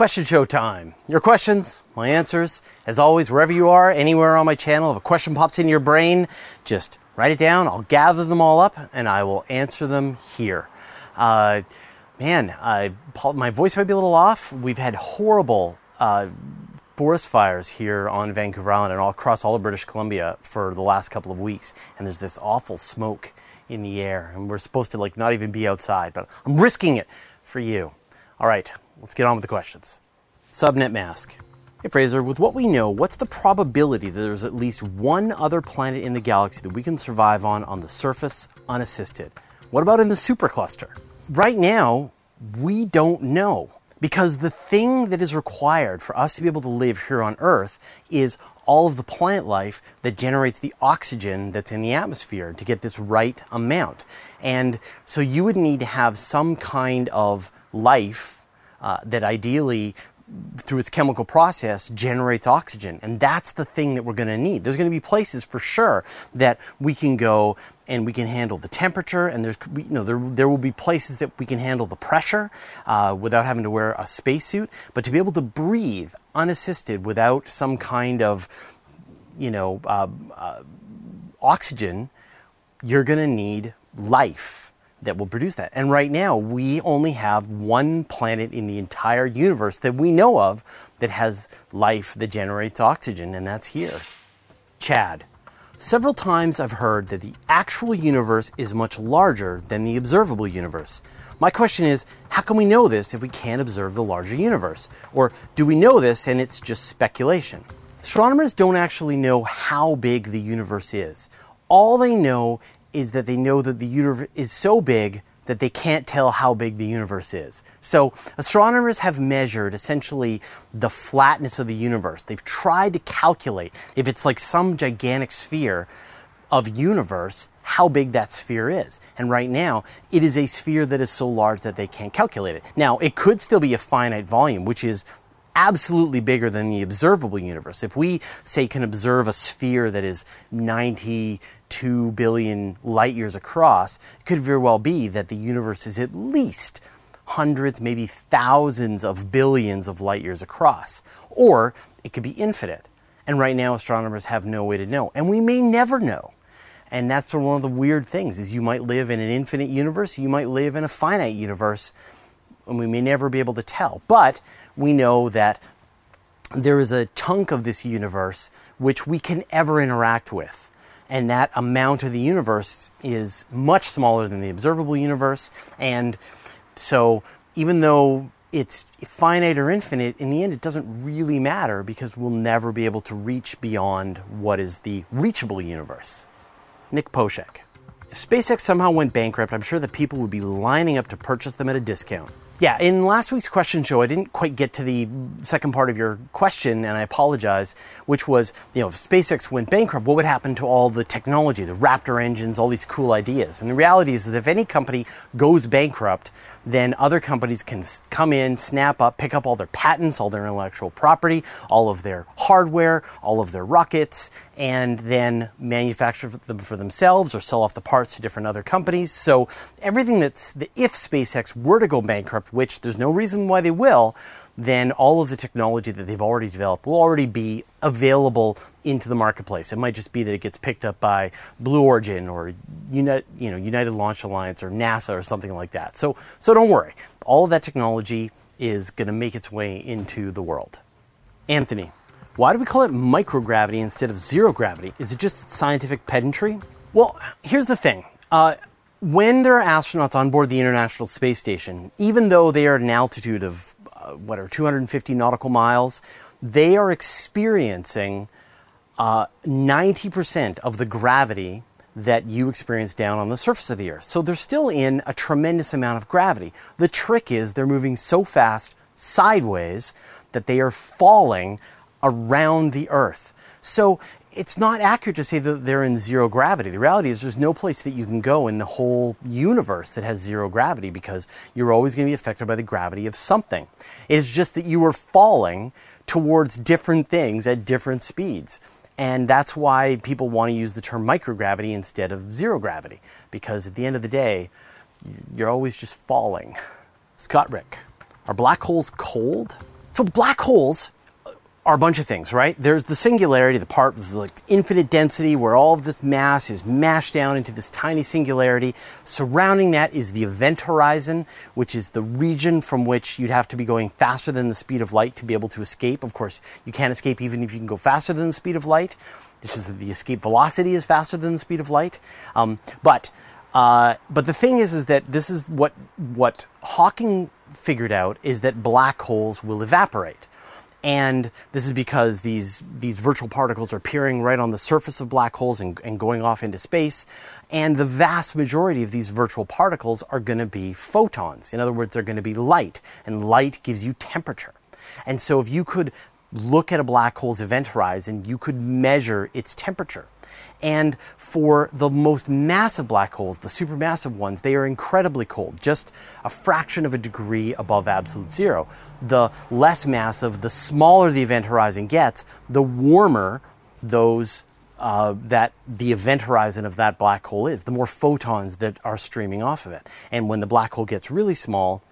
Question show time. Your questions, my answers. As always, wherever you are, anywhere on my channel, if a question pops in your brain, just write it down. I'll gather them all up and I will answer them here. Uh, man, uh, my voice might be a little off. We've had horrible uh, forest fires here on Vancouver Island and all across all of British Columbia for the last couple of weeks, and there's this awful smoke in the air, and we're supposed to like not even be outside, but I'm risking it for you. All right, let's get on with the questions. Subnet mask. Hey Fraser, with what we know, what's the probability that there's at least one other planet in the galaxy that we can survive on on the surface unassisted? What about in the supercluster? Right now, we don't know because the thing that is required for us to be able to live here on Earth is all of the plant life that generates the oxygen that's in the atmosphere to get this right amount. And so you would need to have some kind of life uh, that ideally through its chemical process generates oxygen. And that's the thing that we're going to need. There's going to be places for sure that we can go and we can handle the temperature and there's you know there, there will be places that we can handle the pressure uh, without having to wear a spacesuit. But to be able to breathe unassisted without some kind of you know uh, uh, oxygen you're going to need life that will produce that. And right now, we only have one planet in the entire universe that we know of that has life that generates oxygen, and that's here. Chad. Several times I've heard that the actual universe is much larger than the observable universe. My question is, how can we know this if we can't observe the larger universe? Or do we know this and it's just speculation? Astronomers don't actually know how big the universe is. All they know is that they know that the universe is so big that they can't tell how big the universe is. So, astronomers have measured essentially the flatness of the universe. They've tried to calculate if it's like some gigantic sphere of universe, how big that sphere is. And right now, it is a sphere that is so large that they can't calculate it. Now, it could still be a finite volume, which is absolutely bigger than the observable universe. If we say can observe a sphere that is 92 billion light years across, it could very well be that the universe is at least hundreds, maybe thousands of billions of light years across. Or it could be infinite. And right now astronomers have no way to know. And we may never know. And that's one of the weird things is you might live in an infinite universe, you might live in a finite universe, and we may never be able to tell. But we know that there is a chunk of this universe which we can ever interact with. And that amount of the universe is much smaller than the observable universe. And so, even though it's finite or infinite, in the end, it doesn't really matter because we'll never be able to reach beyond what is the reachable universe. Nick Poshek. If SpaceX somehow went bankrupt, I'm sure that people would be lining up to purchase them at a discount. Yeah, in last week's question show, I didn't quite get to the second part of your question, and I apologize, which was, you know, if SpaceX went bankrupt, what would happen to all the technology, the Raptor engines, all these cool ideas? And the reality is that if any company goes bankrupt, then other companies can come in, snap up, pick up all their patents, all their intellectual property, all of their hardware, all of their rockets, and then manufacture them for themselves or sell off the parts to different other companies. So everything that's the, if SpaceX were to go bankrupt, which there's no reason why they will, then all of the technology that they've already developed will already be available into the marketplace. It might just be that it gets picked up by Blue Origin or United, you know, United Launch Alliance or NASA or something like that. So, so don't worry. All of that technology is going to make its way into the world. Anthony, why do we call it microgravity instead of zero gravity? Is it just scientific pedantry? Well, here's the thing. Uh, when there are astronauts on board the International Space Station, even though they are at an altitude of uh, what are 250 nautical miles, they are experiencing uh, 90% of the gravity that you experience down on the surface of the Earth. So they're still in a tremendous amount of gravity. The trick is they're moving so fast sideways that they are falling around the Earth. So it's not accurate to say that they're in zero gravity. The reality is there's no place that you can go in the whole universe that has zero gravity because you're always going to be affected by the gravity of something. It's just that you are falling towards different things at different speeds. And that's why people want to use the term microgravity instead of zero gravity because at the end of the day, you're always just falling. Scott Rick, are black holes cold? So black holes are a bunch of things, right? There's the singularity, the part of like infinite density where all of this mass is mashed down into this tiny singularity. Surrounding that is the event horizon, which is the region from which you'd have to be going faster than the speed of light to be able to escape. Of course, you can't escape even if you can go faster than the speed of light. It's just that the escape velocity is faster than the speed of light. Um, but uh, but the thing is, is that this is what what Hawking figured out is that black holes will evaporate. And this is because these, these virtual particles are appearing right on the surface of black holes and, and going off into space. And the vast majority of these virtual particles are going to be photons. In other words, they're going to be light, and light gives you temperature. And so if you could look at a black hole's event horizon, you could measure its temperature. And for the most massive black holes, the supermassive ones, they are incredibly cold, just a fraction of a degree above absolute zero. The less massive, the smaller the event horizon gets, the warmer those uh, that the event horizon of that black hole is, the more photons that are streaming off of it. And when the black hole gets really small,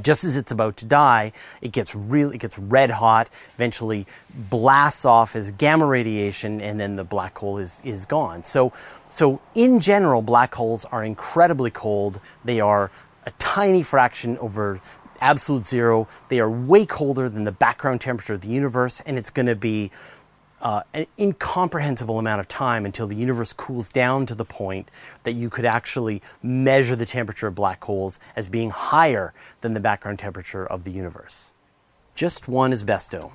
just as it's about to die, it gets really it gets red hot, eventually blasts off as gamma radiation, and then the black hole is, is gone. So so in general, black holes are incredibly cold. They are a tiny fraction over absolute zero. They are way colder than the background temperature of the universe, and it's going to be uh, an incomprehensible amount of time until the universe cools down to the point that you could actually measure the temperature of black holes as being higher than the background temperature of the universe. Just one asbesto.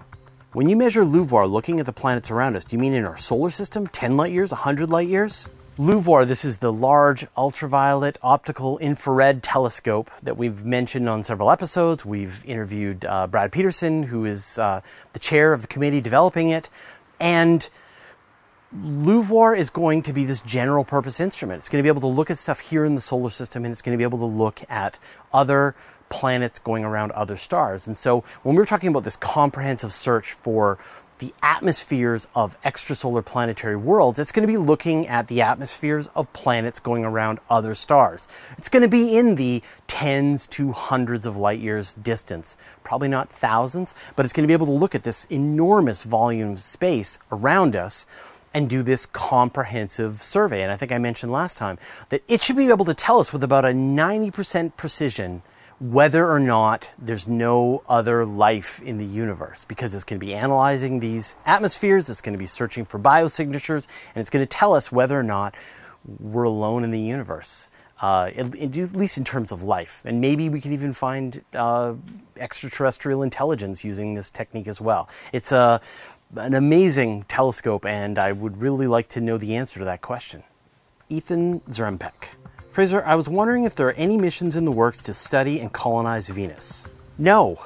When you measure LUVOIR looking at the planets around us, do you mean in our solar system, 10 light years, 100 light years? LUVOIR, this is the Large Ultraviolet Optical Infrared Telescope that we've mentioned on several episodes. We've interviewed uh, Brad Peterson, who is uh, the chair of the committee developing it. And LUVOIR is going to be this general purpose instrument. It's going to be able to look at stuff here in the solar system and it's going to be able to look at other planets going around other stars. And so when we're talking about this comprehensive search for the atmospheres of extrasolar planetary worlds, it's going to be looking at the atmospheres of planets going around other stars. It's going to be in the tens to hundreds of light years distance, probably not thousands, but it's going to be able to look at this enormous volume of space around us and do this comprehensive survey. And I think I mentioned last time that it should be able to tell us with about a 90% precision whether or not there's no other life in the universe because it's going to be analyzing these atmospheres, it's going to be searching for biosignatures, and it's going to tell us whether or not we're alone in the universe. Uh, at, least in terms of life. And maybe we can even find uh, extraterrestrial intelligence using this technique as well. It's a, an amazing telescope, and I would really like to know the answer to that question. Ethan Zrempek. Fraser, I was wondering if there are any missions in the works to study and colonize Venus. No,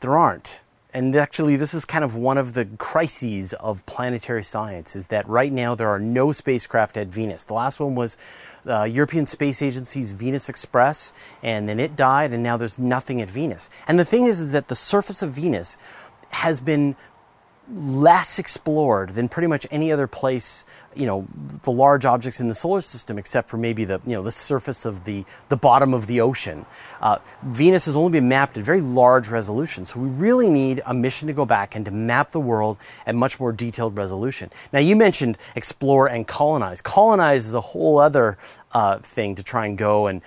there aren't. And actually, this is kind of one of the crises of planetary science is that right now there are no spacecraft at Venus. The last one was the uh, European Space Agency's Venus Express, and then it died, and now there's nothing at Venus. And the thing is, is that the surface of Venus has been less explored than pretty much any other place, you know, the large objects in the solar system, except for maybe the, you know, the surface of the, the bottom of the ocean. Uh, Venus has only been mapped at very large resolution, so we really need a mission to go back and to map the world at much more detailed resolution. Now, you mentioned explore and colonize. Colonize is a whole other uh, thing to try and go and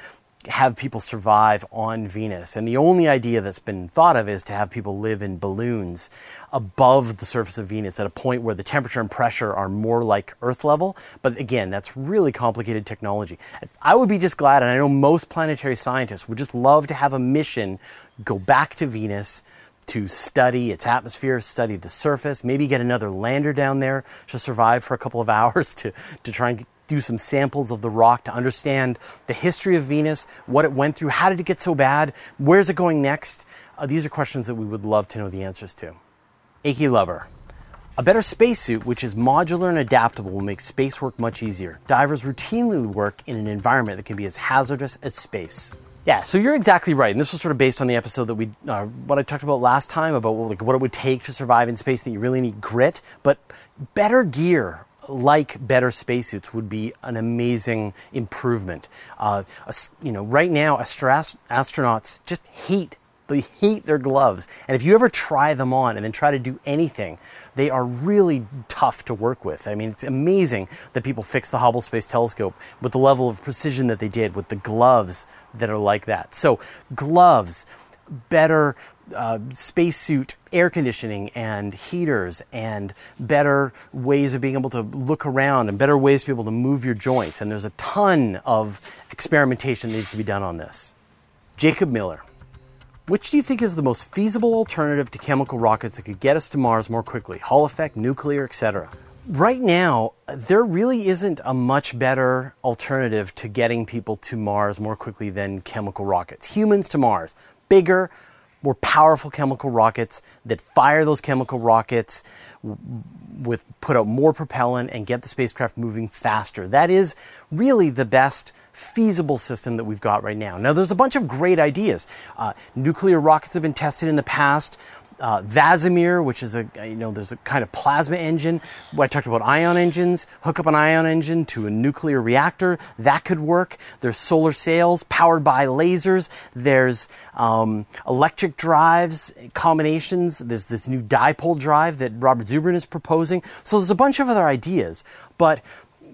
have people survive on Venus. And the only idea that's been thought of is to have people live in balloons above the surface of Venus at a point where the temperature and pressure are more like Earth level. But again, that's really complicated technology. I would be just glad, and I know most planetary scientists would just love to have a mission go back to Venus to study its atmosphere, study the surface, maybe get another lander down there to survive for a couple of hours to, to try and do some samples of the rock to understand the history of Venus, what it went through, how did it get so bad, where's it going next? Uh, these are questions that we would love to know the answers to. Aki Lover. A better spacesuit, which is modular and adaptable, will make space work much easier. Divers routinely work in an environment that can be as hazardous as space. Yeah, so you're exactly right, and this was sort of based on the episode that we, uh, what I talked about last time about like what it would take to survive in space. That you really need grit, but better gear like better spacesuits would be an amazing improvement. Uh, you know, right now, astronauts just hate they hate their gloves. And if you ever try them on and then try to do anything, they are really tough to work with. I mean, it's amazing that people fix the Hubble Space Telescope with the level of precision that they did with the gloves that are like that. So, gloves, better uh, spacesuit air conditioning and heaters and better ways of being able to look around and better ways to be able to move your joints. And there's a ton of experimentation that needs to be done on this. Jacob Miller. Which do you think is the most feasible alternative to chemical rockets that could get us to Mars more quickly? Hall effect, nuclear, etc. Right now, there really isn't a much better alternative to getting people to Mars more quickly than chemical rockets. Humans to Mars, bigger, more powerful chemical rockets that fire those chemical rockets with put out more propellant and get the spacecraft moving faster. That is really the best feasible system that we've got right now. Now, there's a bunch of great ideas. Uh, nuclear rockets have been tested in the past uh, VASIMR, which is a you know there's a kind of plasma engine. I talked about ion engines. Hook up an ion engine to a nuclear reactor. That could work. There's solar sails powered by lasers. There's um, electric drives combinations. There's this new dipole drive that Robert Zubrin is proposing. So there's a bunch of other ideas, but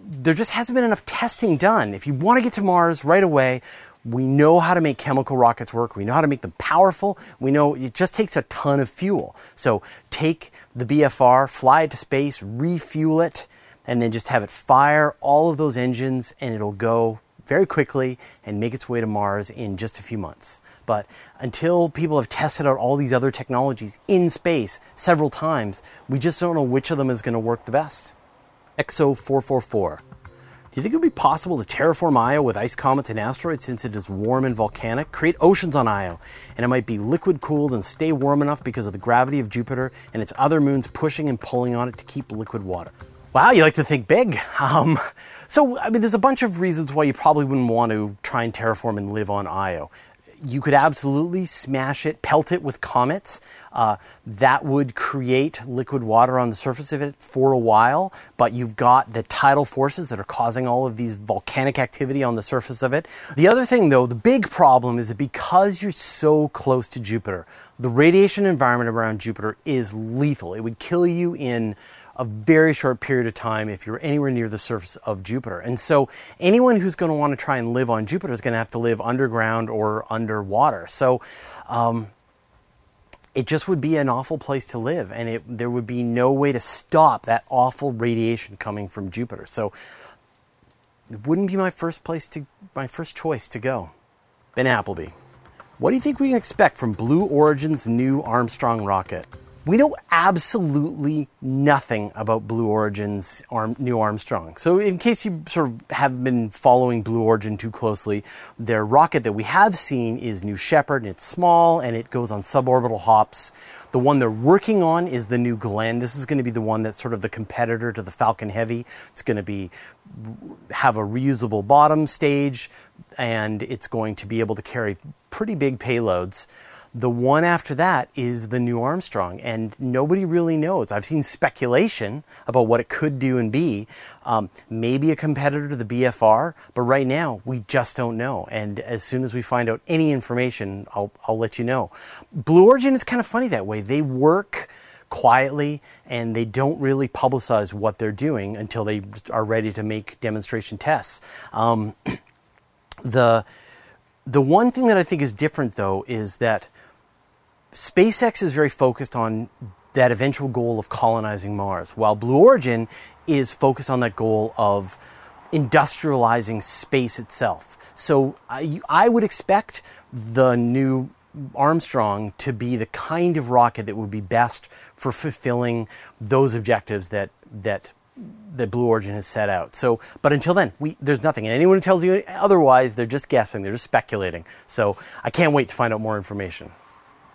there just hasn't been enough testing done. If you want to get to Mars right away, we know how to make chemical rockets work. We know how to make them powerful. We know it just takes a ton of fuel. So take the BFR, fly it to space, refuel it, and then just have it fire all of those engines, and it'll go very quickly and make its way to Mars in just a few months. But until people have tested out all these other technologies in space several times, we just don't know which of them is going to work the best. XO444 do you think it would be possible to terraform Io with ice comets and asteroids since it is warm and volcanic? Create oceans on Io, and it might be liquid cooled and stay warm enough because of the gravity of Jupiter and its other moons pushing and pulling on it to keep liquid water. Wow, you like to think big. Um, so, I mean, there's a bunch of reasons why you probably wouldn't want to try and terraform and live on Io you could absolutely smash it, pelt it with comets. Uh, that would create liquid water on the surface of it for a while, but you've got the tidal forces that are causing all of these volcanic activity on the surface of it. The other thing, though, the big problem is that because you're so close to Jupiter, the radiation environment around Jupiter is lethal. It would kill you in a very short period of time if you're anywhere near the surface of Jupiter. And so anyone who's going to want to try and live on Jupiter is going to have to live underground or underwater. So um, it just would be an awful place to live, and it, there would be no way to stop that awful radiation coming from Jupiter. So it wouldn't be my first place to my first choice to go. Ben Appleby. What do you think we can expect from Blue Origin's new Armstrong rocket? We know absolutely nothing about Blue Origin's Arm, New Armstrong. So, in case you sort of have been following Blue Origin too closely, their rocket that we have seen is New Shepard, and it's small and it goes on suborbital hops. The one they're working on is the New Glenn. This is going to be the one that's sort of the competitor to the Falcon Heavy. It's going to be have a reusable bottom stage, and it's going to be able to carry pretty big payloads. The one after that is the new Armstrong, and nobody really knows. I've seen speculation about what it could do and be. Um, maybe a competitor to the BFR, but right now we just don't know. And as soon as we find out any information, I'll, I'll let you know. Blue Origin is kind of funny that way. They work quietly and they don't really publicize what they're doing until they are ready to make demonstration tests. Um, the the one thing that I think is different though is that SpaceX is very focused on that eventual goal of colonizing Mars, while Blue Origin is focused on that goal of industrializing space itself. So I, I would expect the new Armstrong to be the kind of rocket that would be best for fulfilling those objectives that that that Blue Origin has set out. So, but until then, we, there's nothing. And anyone who tells you otherwise, they're just guessing. They're just speculating. So, I can't wait to find out more information.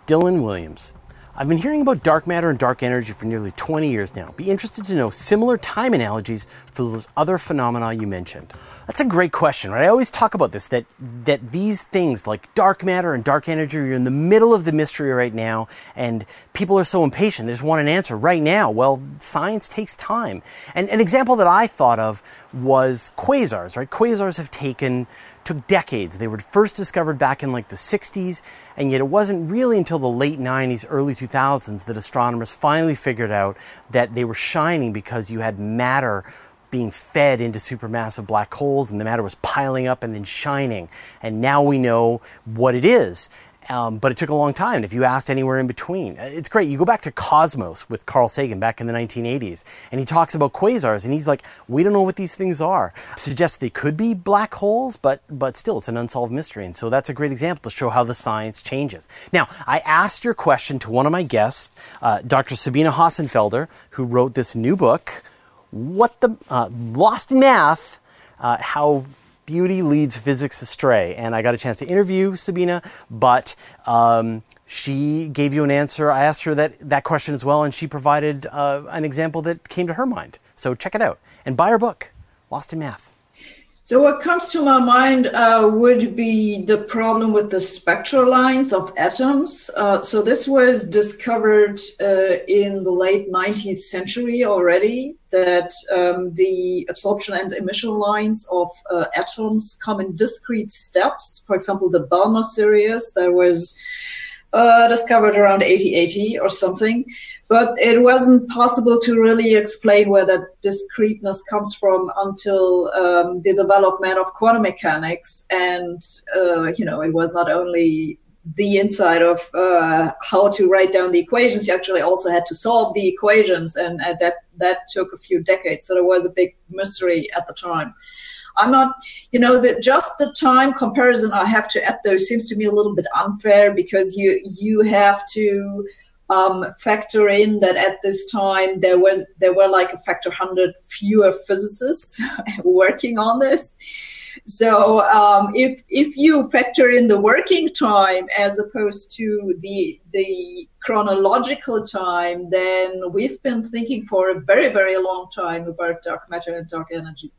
Dylan Williams. I've been hearing about dark matter and dark energy for nearly 20 years now. Be interested to know similar time analogies for those other phenomena you mentioned. That's a great question, right? I always talk about this that that these things like dark matter and dark energy are in the middle of the mystery right now, and people are so impatient. They just want an answer right now. Well, science takes time. And an example that I thought of was quasars, right? Quasars have taken took decades. They were first discovered back in like the 60s, and yet it wasn't really until the late 90s, early 2000s that astronomers finally figured out that they were shining because you had matter being fed into supermassive black holes and the matter was piling up and then shining. And now we know what it is. Um, but it took a long time. If you asked anywhere in between, uh, it's great. You go back to Cosmos with Carl Sagan back in the 1980s, and he talks about quasars, and he's like, "We don't know what these things are." Suggests they could be black holes, but but still, it's an unsolved mystery. And so that's a great example to show how the science changes. Now, I asked your question to one of my guests, uh, Dr. Sabine Hossenfelder, who wrote this new book, "What the uh, Lost in Math." Uh, how beauty leads physics astray. And I got a chance to interview Sabine, but um, she gave you an answer. I asked her that, that question as well, and she provided uh, an example that came to her mind. So check it out and buy her book, Lost in Math. So what comes to my mind uh, would be the problem with the spectral lines of atoms. Uh, so this was discovered uh, in the late 19th century already, that um, the absorption and emission lines of uh, atoms come in discrete steps. For example, the Balmer series that was uh, discovered around 1880 or something but it wasn't possible to really explain where that discreteness comes from until um, the development of quantum mechanics. And uh, you know it was not only the inside of uh, how to write down the equations you actually also had to solve the equations. And uh, that that took a few decades. So there was a big mystery at the time. I'm not you know that just the time comparison i have to add though seems to me a little bit unfair because you you have to um, factor in that at this time there was there were like a factor hundred fewer physicists working on this. So um, if if you factor in the working time as opposed to the the chronological time, then we've been thinking for a very very long time about dark matter and dark energy.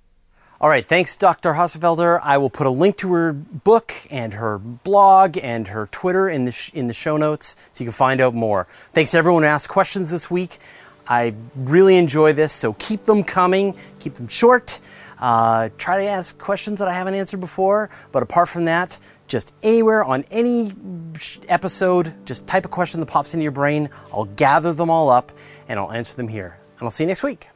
All right, thanks, Dr. Hossenfelder. I will put a link to her book and her blog and her Twitter in the, sh- in the show notes so you can find out more. Thanks to everyone who asked questions this week. I really enjoy this, so keep them coming, keep them short. Uh, try to ask questions that I haven't answered before, but apart from that, just anywhere on any episode, just type a question that pops into your brain. I'll gather them all up and I'll answer them here. And I'll see you next week.